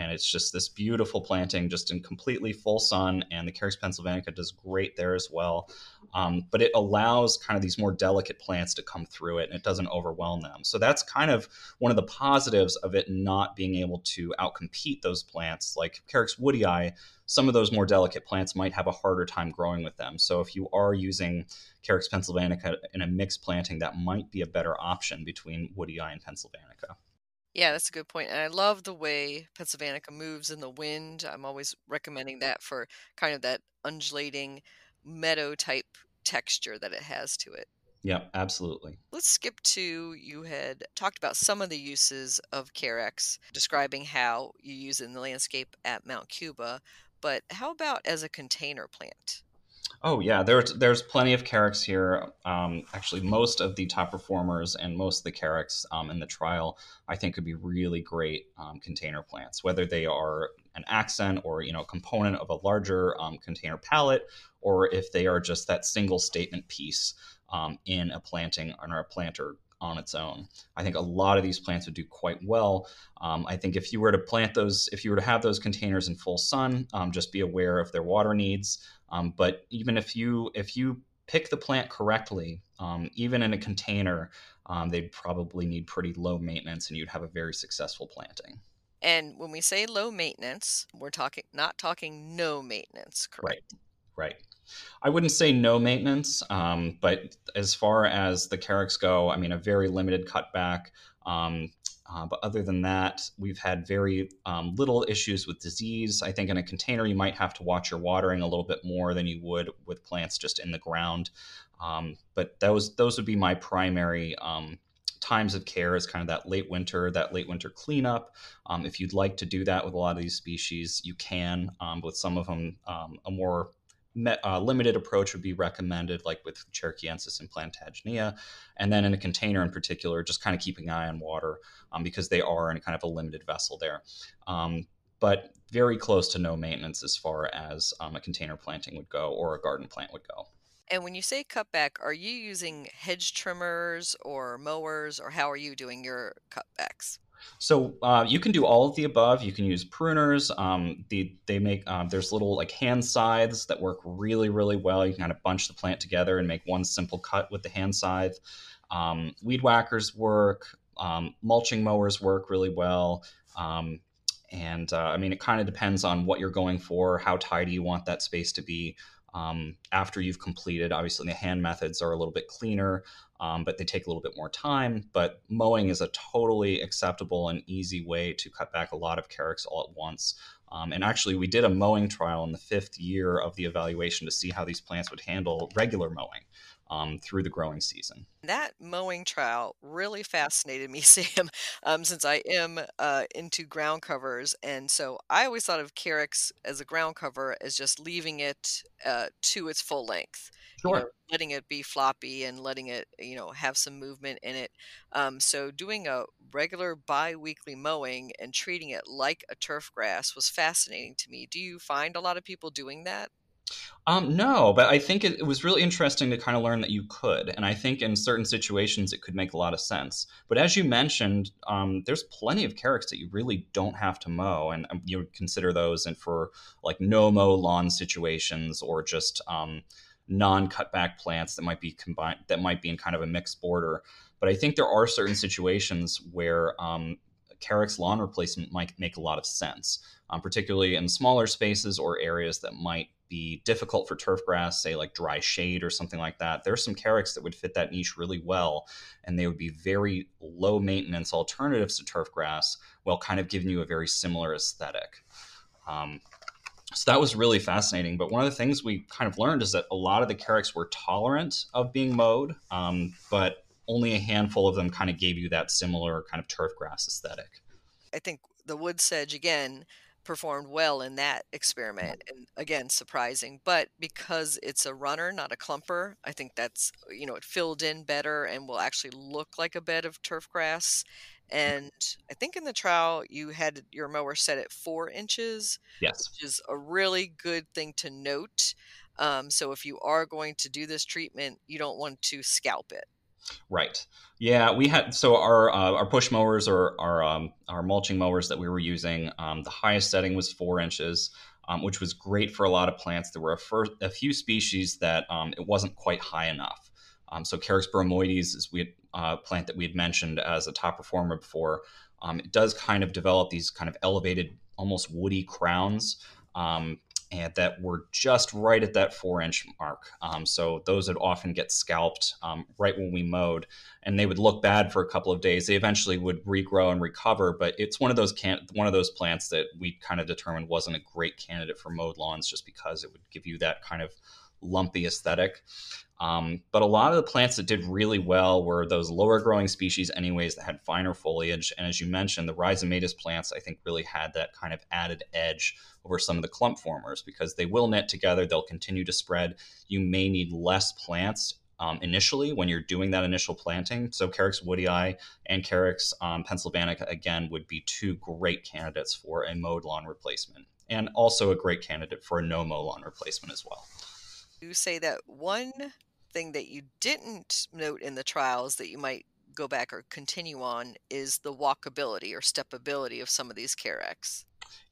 And it's just this beautiful planting just in completely full sun and the carex pennsylvanica does great there as well. Um, but it allows kind of these more delicate plants to come through it and it doesn't overwhelm them. So that's kind of one of the positives of it not being able to outcompete those plants. Like carex woodii some of those more delicate plants might have a harder time growing with them. So if you are using carex pennsylvanica in a mixed planting that might be a better option between woodii and pennsylvanica yeah, that's a good point, and I love the way Pennsylvanica moves in the wind. I'm always recommending mm-hmm. that for kind of that undulating meadow type texture that it has to it. Yeah, absolutely. Let's skip to you had talked about some of the uses of Carex, describing how you use it in the landscape at Mount Cuba, but how about as a container plant? Oh yeah, there's there's plenty of Carex here. Um, actually, most of the top performers and most of the Carex um, in the trial, I think, could be really great um, container plants. Whether they are an accent or you know component of a larger um, container palette, or if they are just that single statement piece um, in a planting or a planter on its own. I think a lot of these plants would do quite well. Um, I think if you were to plant those, if you were to have those containers in full sun, um, just be aware of their water needs. Um, but even if you if you pick the plant correctly, um, even in a container, um, they'd probably need pretty low maintenance, and you'd have a very successful planting. And when we say low maintenance, we're talking not talking no maintenance, correct? Right. Right. I wouldn't say no maintenance, um, but as far as the Carex go, I mean, a very limited cutback. Um, uh, but other than that, we've had very um, little issues with disease. I think in a container, you might have to watch your watering a little bit more than you would with plants just in the ground. Um, but those those would be my primary um, times of care is kind of that late winter, that late winter cleanup. Um, if you'd like to do that with a lot of these species, you can. Um, with some of them, um, a more uh, limited approach would be recommended, like with Cherokeensis and Plantaginea. And then in a container in particular, just kind of keeping an eye on water um, because they are in kind of a limited vessel there. Um, but very close to no maintenance as far as um, a container planting would go or a garden plant would go. And when you say cutback, are you using hedge trimmers or mowers, or how are you doing your cutbacks? So uh, you can do all of the above. You can use pruners. Um, the, they make um, there's little like hand scythes that work really really well. You can kind of bunch the plant together and make one simple cut with the hand scythe. Um, weed whackers work. Um, mulching mowers work really well. Um, and uh, I mean, it kind of depends on what you're going for, how tidy you want that space to be. Um, after you've completed. Obviously, the hand methods are a little bit cleaner um, but they take a little bit more time. But mowing is a totally acceptable and easy way to cut back a lot of carex all at once. Um, and actually, we did a mowing trial in the fifth year of the evaluation to see how these plants would handle regular mowing um, through the growing season. That mowing trial really fascinated me, [LAUGHS] Sam, um, since I am uh, into ground covers. And so I always thought of Carex as a ground cover as just leaving it uh, to its full length. Sure. You know, letting it be floppy and letting it, you know, have some movement in it. Um, so doing a regular bi-weekly mowing and treating it like a turf grass was fascinating to me. Do you find a lot of people doing that? Um, no, but I think it, it, was really interesting to kind of learn that you could. And I think in certain situations it could make a lot of sense. But as you mentioned, um, there's plenty of carex that you really don't have to mow. And um, you would consider those and for like no mow lawn situations or just um, non cutback plants that might be combined, that might be in kind of a mixed border. But I think there are certain situations where um, lawn replacement might make a lot of sense, um, particularly in smaller spaces or areas that might be difficult for turf grass, say like dry shade or something like that. There's some Carex that would fit that niche really well, and they would be very low maintenance alternatives to turf grass while kind of giving you a very similar aesthetic. Um, so that was really fascinating. But one of the things we kind of learned is that a lot of the Carex were tolerant of being mowed, um, but only a handful of them kind of gave you that similar kind of turf grass aesthetic. I think the wood sedge again performed well in that experiment and again surprising but because it's a runner not a clumper i think that's you know it filled in better and will actually look like a bed of turf grass and i think in the trial you had your mower set at four inches yes. which is a really good thing to note um, so if you are going to do this treatment you don't want to scalp it Right. Yeah, we had so our uh, our push mowers or our um, our mulching mowers that we were using. Um, the highest setting was four inches, um, which was great for a lot of plants. There were a, a few species that um, it wasn't quite high enough. Um, so Carex bromoides is we had, uh, plant that we had mentioned as a top performer before. Um, it does kind of develop these kind of elevated, almost woody crowns. Um, and that were just right at that four inch mark. Um, so those would often get scalped um, right when we mowed, and they would look bad for a couple of days. They eventually would regrow and recover, but it's one of those can- one of those plants that we kind of determined wasn't a great candidate for mowed lawns, just because it would give you that kind of lumpy aesthetic. Um, but a lot of the plants that did really well were those lower growing species, anyways, that had finer foliage. And as you mentioned, the rhizomatous plants, I think, really had that kind of added edge over some of the clump formers because they will knit together, they'll continue to spread. You may need less plants um, initially when you're doing that initial planting. So Carex woodii and Carex um, pennsylvanica, again, would be two great candidates for a mowed lawn replacement and also a great candidate for a no mow lawn replacement as well. You say that one thing that you didn't note in the trials that you might go back or continue on is the walkability or stepability of some of these Carex.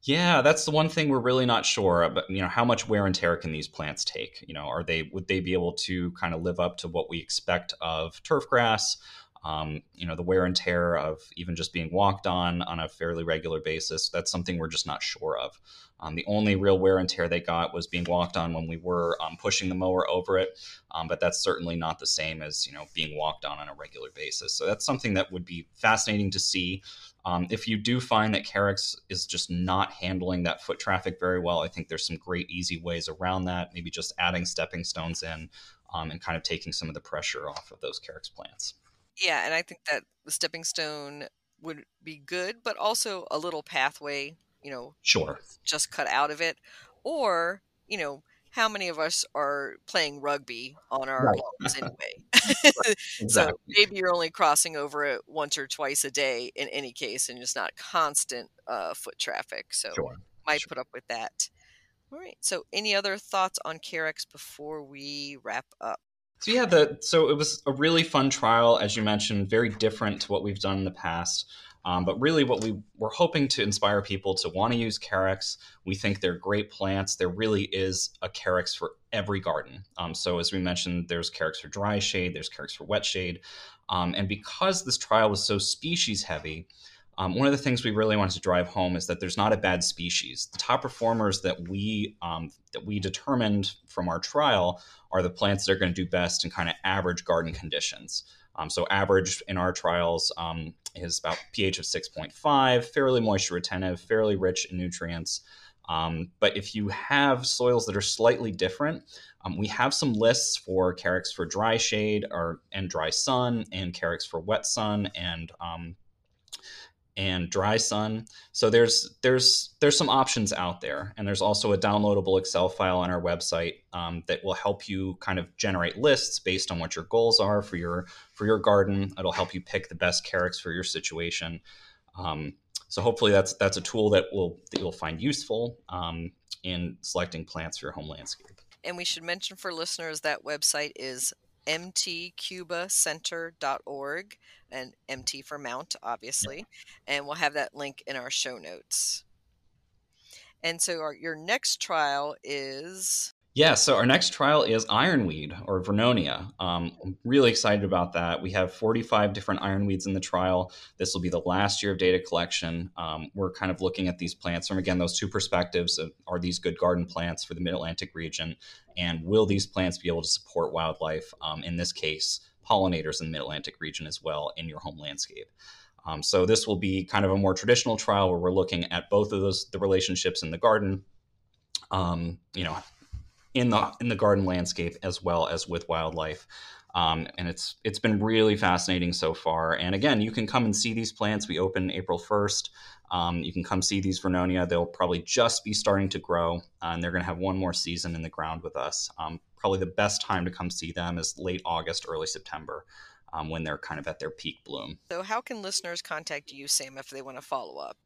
Yeah, that's the one thing we're really not sure about. You know, how much wear and tear can these plants take? You know, are they would they be able to kind of live up to what we expect of turf grass? Um, you know, the wear and tear of even just being walked on on a fairly regular basis. That's something we're just not sure of. Um, the only real wear and tear they got was being walked on when we were um, pushing the mower over it, um, but that's certainly not the same as you know being walked on on a regular basis. So that's something that would be fascinating to see. Um, if you do find that Carex is just not handling that foot traffic very well, I think there's some great easy ways around that. Maybe just adding stepping stones in um, and kind of taking some of the pressure off of those Carex plants. Yeah, and I think that the stepping stone would be good, but also a little pathway you know, sure, just cut out of it, or you know, how many of us are playing rugby on our right. lawns anyway? [LAUGHS] [LAUGHS] exactly. So maybe you're only crossing over it once or twice a day in any case, and it's not constant uh, foot traffic. So sure. might sure. put up with that. All right. So any other thoughts on Carex before we wrap up? So yeah, the so it was a really fun trial, as you mentioned, very different to what we've done in the past. Um, but really, what we were hoping to inspire people to want to use Carex. We think they're great plants. There really is a Carex for every garden. Um, so, as we mentioned, there's Carex for dry shade, there's Carex for wet shade. Um, and because this trial was so species heavy, um, one of the things we really wanted to drive home is that there's not a bad species. The top performers that we um, that we determined from our trial are the plants that are going to do best in kind of average garden conditions. Um, so average in our trials um, is about pH of 6.5, fairly moisture retentive, fairly rich in nutrients. Um, but if you have soils that are slightly different, um, we have some lists for Carex for dry shade or and dry sun, and Carex for wet sun, and and dry sun. So there's there's there's some options out there, and there's also a downloadable Excel file on our website um, that will help you kind of generate lists based on what your goals are for your for your garden. It'll help you pick the best Carex for your situation. Um, so hopefully that's that's a tool that will that you'll find useful um, in selecting plants for your home landscape. And we should mention for listeners that website is mtcubacenter.org and MT for Mount, obviously. And we'll have that link in our show notes. And so our, your next trial is yeah, so our next trial is ironweed or Vernonia. Um, I'm really excited about that. We have 45 different ironweeds in the trial. This will be the last year of data collection. Um, we're kind of looking at these plants from, again, those two perspectives of are these good garden plants for the mid Atlantic region? And will these plants be able to support wildlife? Um, in this case, pollinators in the mid Atlantic region as well in your home landscape. Um, so this will be kind of a more traditional trial where we're looking at both of those the relationships in the garden. Um, you know, in the in the garden landscape as well as with wildlife. Um, and it's it's been really fascinating so far. And again, you can come and see these plants. We open April 1st. Um, you can come see these Vernonia. They'll probably just be starting to grow, uh, and they're going to have one more season in the ground with us. Um, probably the best time to come see them is late August, early September. Um, when they're kind of at their peak bloom. So, how can listeners contact you, Sam, if they want to follow up?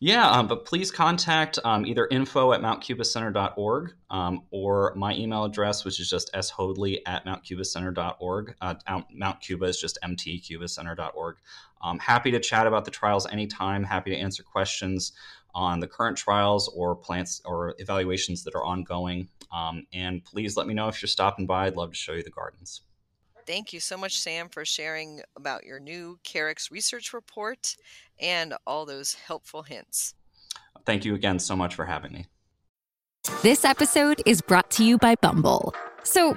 Yeah, um, but please contact um, either info at mountcubacenter.org um, or my email address, which is just shoadley at mountcubacenter.org. Uh, Mount Cuba is just mtcubacenter.org. I'm happy to chat about the trials anytime, happy to answer questions on the current trials or plants or evaluations that are ongoing. Um, and please let me know if you're stopping by. I'd love to show you the gardens. Thank you so much, Sam, for sharing about your new Carex research report and all those helpful hints. Thank you again so much for having me. This episode is brought to you by Bumble. So,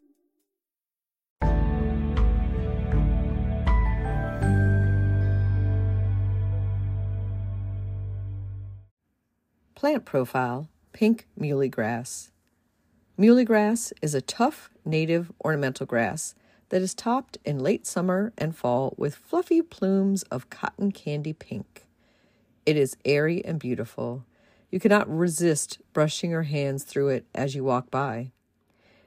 Plant profile Pink muhly Grass. Muhly grass is a tough native ornamental grass that is topped in late summer and fall with fluffy plumes of cotton candy pink. It is airy and beautiful. You cannot resist brushing your hands through it as you walk by.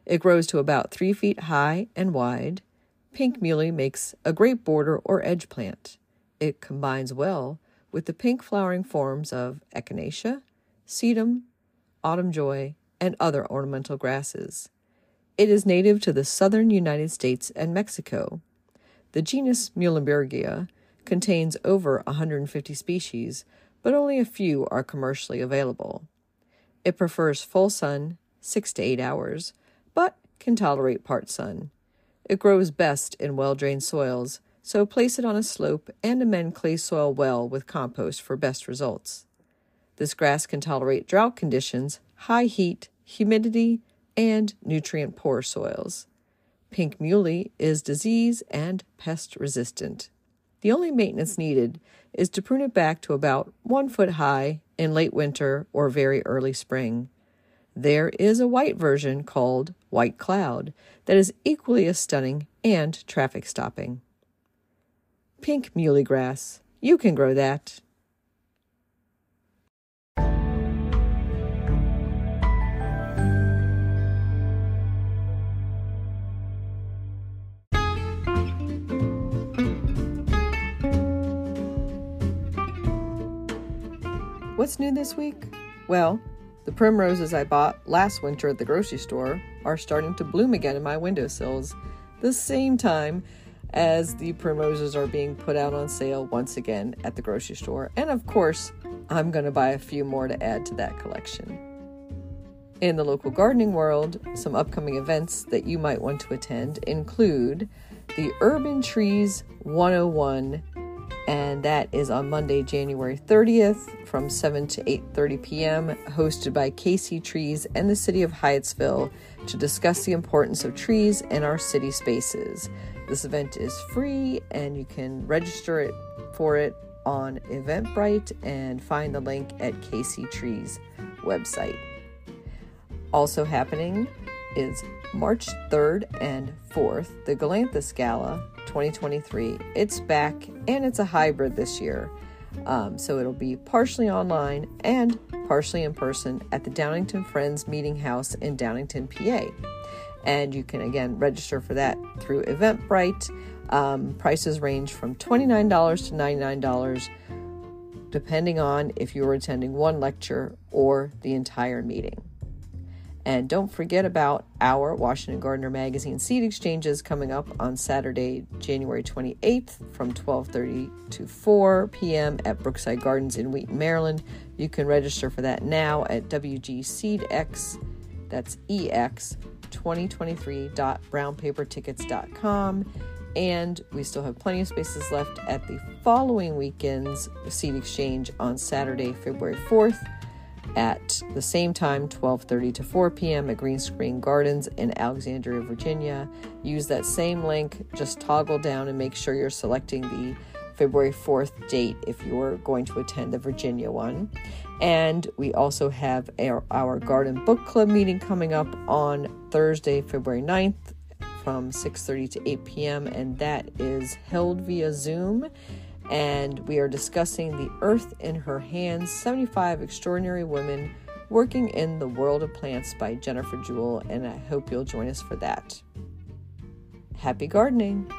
It grows to about three feet high and wide. Pink muhly makes a great border or edge plant. It combines well with the pink flowering forms of echinacea, sedum, autumn joy, and other ornamental grasses. It is native to the southern United States and Mexico. The genus Muhlenbergia contains over 150 species, but only a few are commercially available. It prefers full sun, six to eight hours, but can tolerate part sun. It grows best in well drained soils, so place it on a slope and amend clay soil well with compost for best results. This grass can tolerate drought conditions, high heat, humidity, and nutrient poor soils. Pink muhly is disease and pest resistant. The only maintenance needed is to prune it back to about one foot high in late winter or very early spring. There is a white version called White Cloud that is equally as stunning and traffic stopping. Pink muhly grass. You can grow that. What's new this week? Well, the primroses I bought last winter at the grocery store are starting to bloom again in my windowsills, the same time as the primroses are being put out on sale once again at the grocery store. And of course, I'm going to buy a few more to add to that collection. In the local gardening world, some upcoming events that you might want to attend include the Urban Trees 101 and that is on Monday, January 30th from 7 to 8:30 p.m., hosted by Casey Trees and the City of Hyattsville to discuss the importance of trees in our city spaces. This event is free and you can register it for it on Eventbrite and find the link at Casey Trees website. Also happening is March 3rd and 4th, the Galanthus Gala 2023. It's back and it's a hybrid this year. Um, so it'll be partially online and partially in person at the Downingtown Friends Meeting House in Downingtown, PA. And you can again register for that through Eventbrite. Um, prices range from $29 to $99, depending on if you're attending one lecture or the entire meeting. And don't forget about our Washington Gardener Magazine seed exchanges coming up on Saturday, January 28th from 12:30 to 4 p.m. at Brookside Gardens in Wheaton, Maryland. You can register for that now at WGSeedX that's EX 2023.brownpapertickets.com And we still have plenty of spaces left at the following weekend's seed exchange on Saturday, February 4th at the same time 12:30 to 4 p.m. at Green Spring Gardens in Alexandria, Virginia. Use that same link, just toggle down and make sure you're selecting the February 4th date if you're going to attend the Virginia one. And we also have our, our garden book club meeting coming up on Thursday, February 9th from 6:30 to 8 p.m. and that is held via Zoom and we are discussing The Earth in Her Hands 75 Extraordinary Women Working in the World of Plants by Jennifer Jewell, and I hope you'll join us for that. Happy gardening!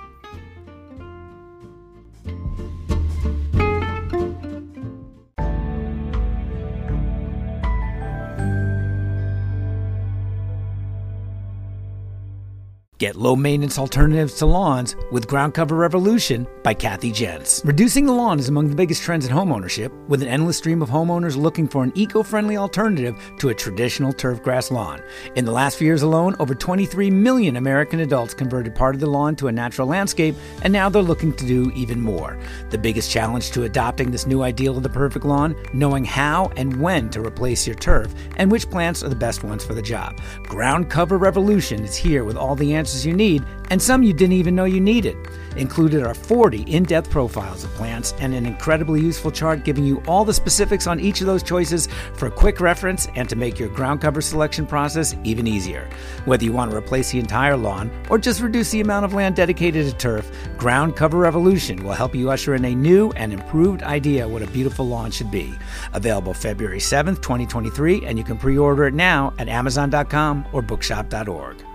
Get low maintenance alternatives to lawns with Ground Cover Revolution by Kathy Jentz. Reducing the lawn is among the biggest trends in homeownership, with an endless stream of homeowners looking for an eco friendly alternative to a traditional turf grass lawn. In the last few years alone, over 23 million American adults converted part of the lawn to a natural landscape, and now they're looking to do even more. The biggest challenge to adopting this new ideal of the perfect lawn knowing how and when to replace your turf and which plants are the best ones for the job. Ground Cover Revolution is here with all the answers you need, and some you didn't even know you needed. Included are 40 in depth profiles of plants and an incredibly useful chart giving you all the specifics on each of those choices for quick reference and to make your ground cover selection process even easier. Whether you want to replace the entire lawn or just reduce the amount of land dedicated to turf, Ground Cover Revolution will help you usher in a new and improved idea what a beautiful lawn should be. Available February 7th, 2023, and you can pre order it now at Amazon.com or Bookshop.org.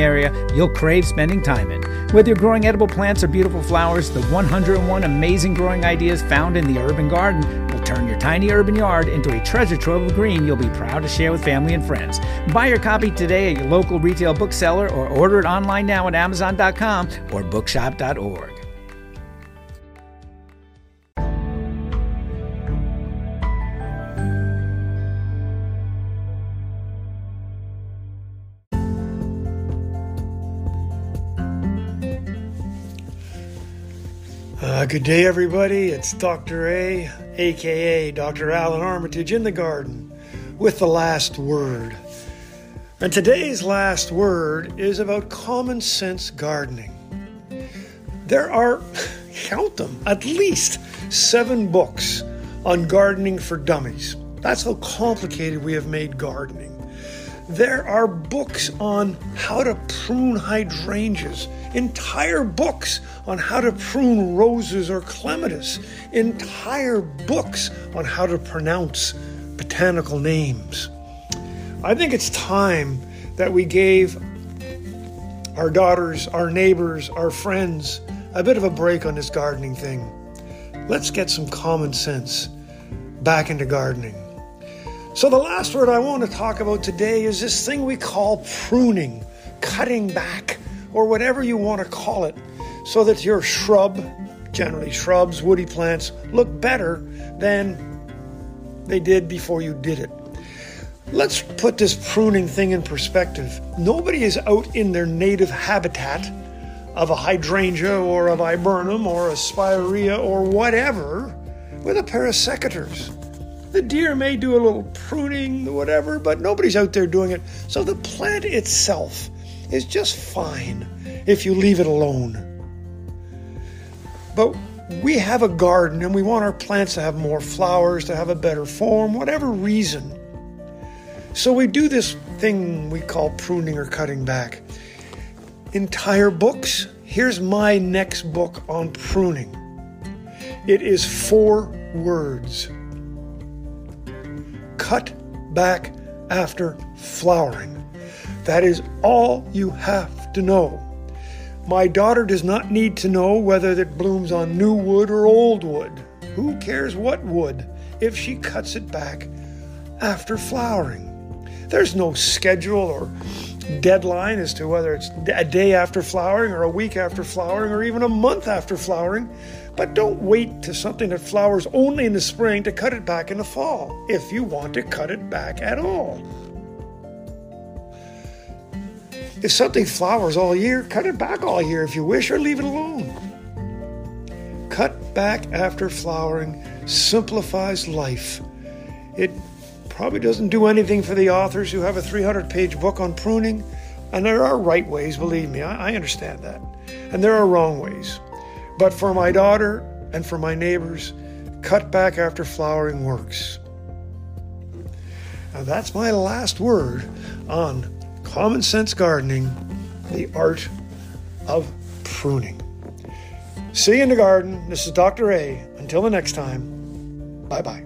area you'll crave spending time in. Whether you're growing edible plants or beautiful flowers, the 101 amazing growing ideas found in the urban garden will turn your tiny urban yard into a treasure trove of green you'll be proud to share with family and friends. Buy your copy today at your local retail bookseller or order it online now at Amazon.com or Bookshop.org. Uh, good day, everybody. It's Dr. A, aka Dr. Alan Armitage, in the garden with the last word. And today's last word is about common sense gardening. There are, [LAUGHS] count them, at least seven books on gardening for dummies. That's how complicated we have made gardening. There are books on how to prune hydrangeas, entire books on how to prune roses or clematis, entire books on how to pronounce botanical names. I think it's time that we gave our daughters, our neighbors, our friends a bit of a break on this gardening thing. Let's get some common sense back into gardening. So, the last word I want to talk about today is this thing we call pruning, cutting back, or whatever you want to call it, so that your shrub, generally shrubs, woody plants, look better than they did before you did it. Let's put this pruning thing in perspective. Nobody is out in their native habitat of a hydrangea or a viburnum or a spirea or whatever with a pair of secateurs. The deer may do a little pruning, whatever, but nobody's out there doing it. So the plant itself is just fine if you leave it alone. But we have a garden and we want our plants to have more flowers, to have a better form, whatever reason. So we do this thing we call pruning or cutting back. Entire books. Here's my next book on pruning. It is four words cut back after flowering. That is all you have to know. My daughter does not need to know whether it blooms on new wood or old wood. Who cares what wood if she cuts it back after flowering? There's no schedule or deadline as to whether it's a day after flowering or a week after flowering or even a month after flowering. But don't wait to something that flowers only in the spring to cut it back in the fall, if you want to cut it back at all. If something flowers all year, cut it back all year if you wish, or leave it alone. Cut back after flowering simplifies life. It probably doesn't do anything for the authors who have a 300 page book on pruning, and there are right ways, believe me, I, I understand that. And there are wrong ways. But for my daughter and for my neighbors, cut back after flowering works. Now that's my last word on Common Sense Gardening, the art of pruning. See you in the garden. This is Dr. A. Until the next time, bye bye.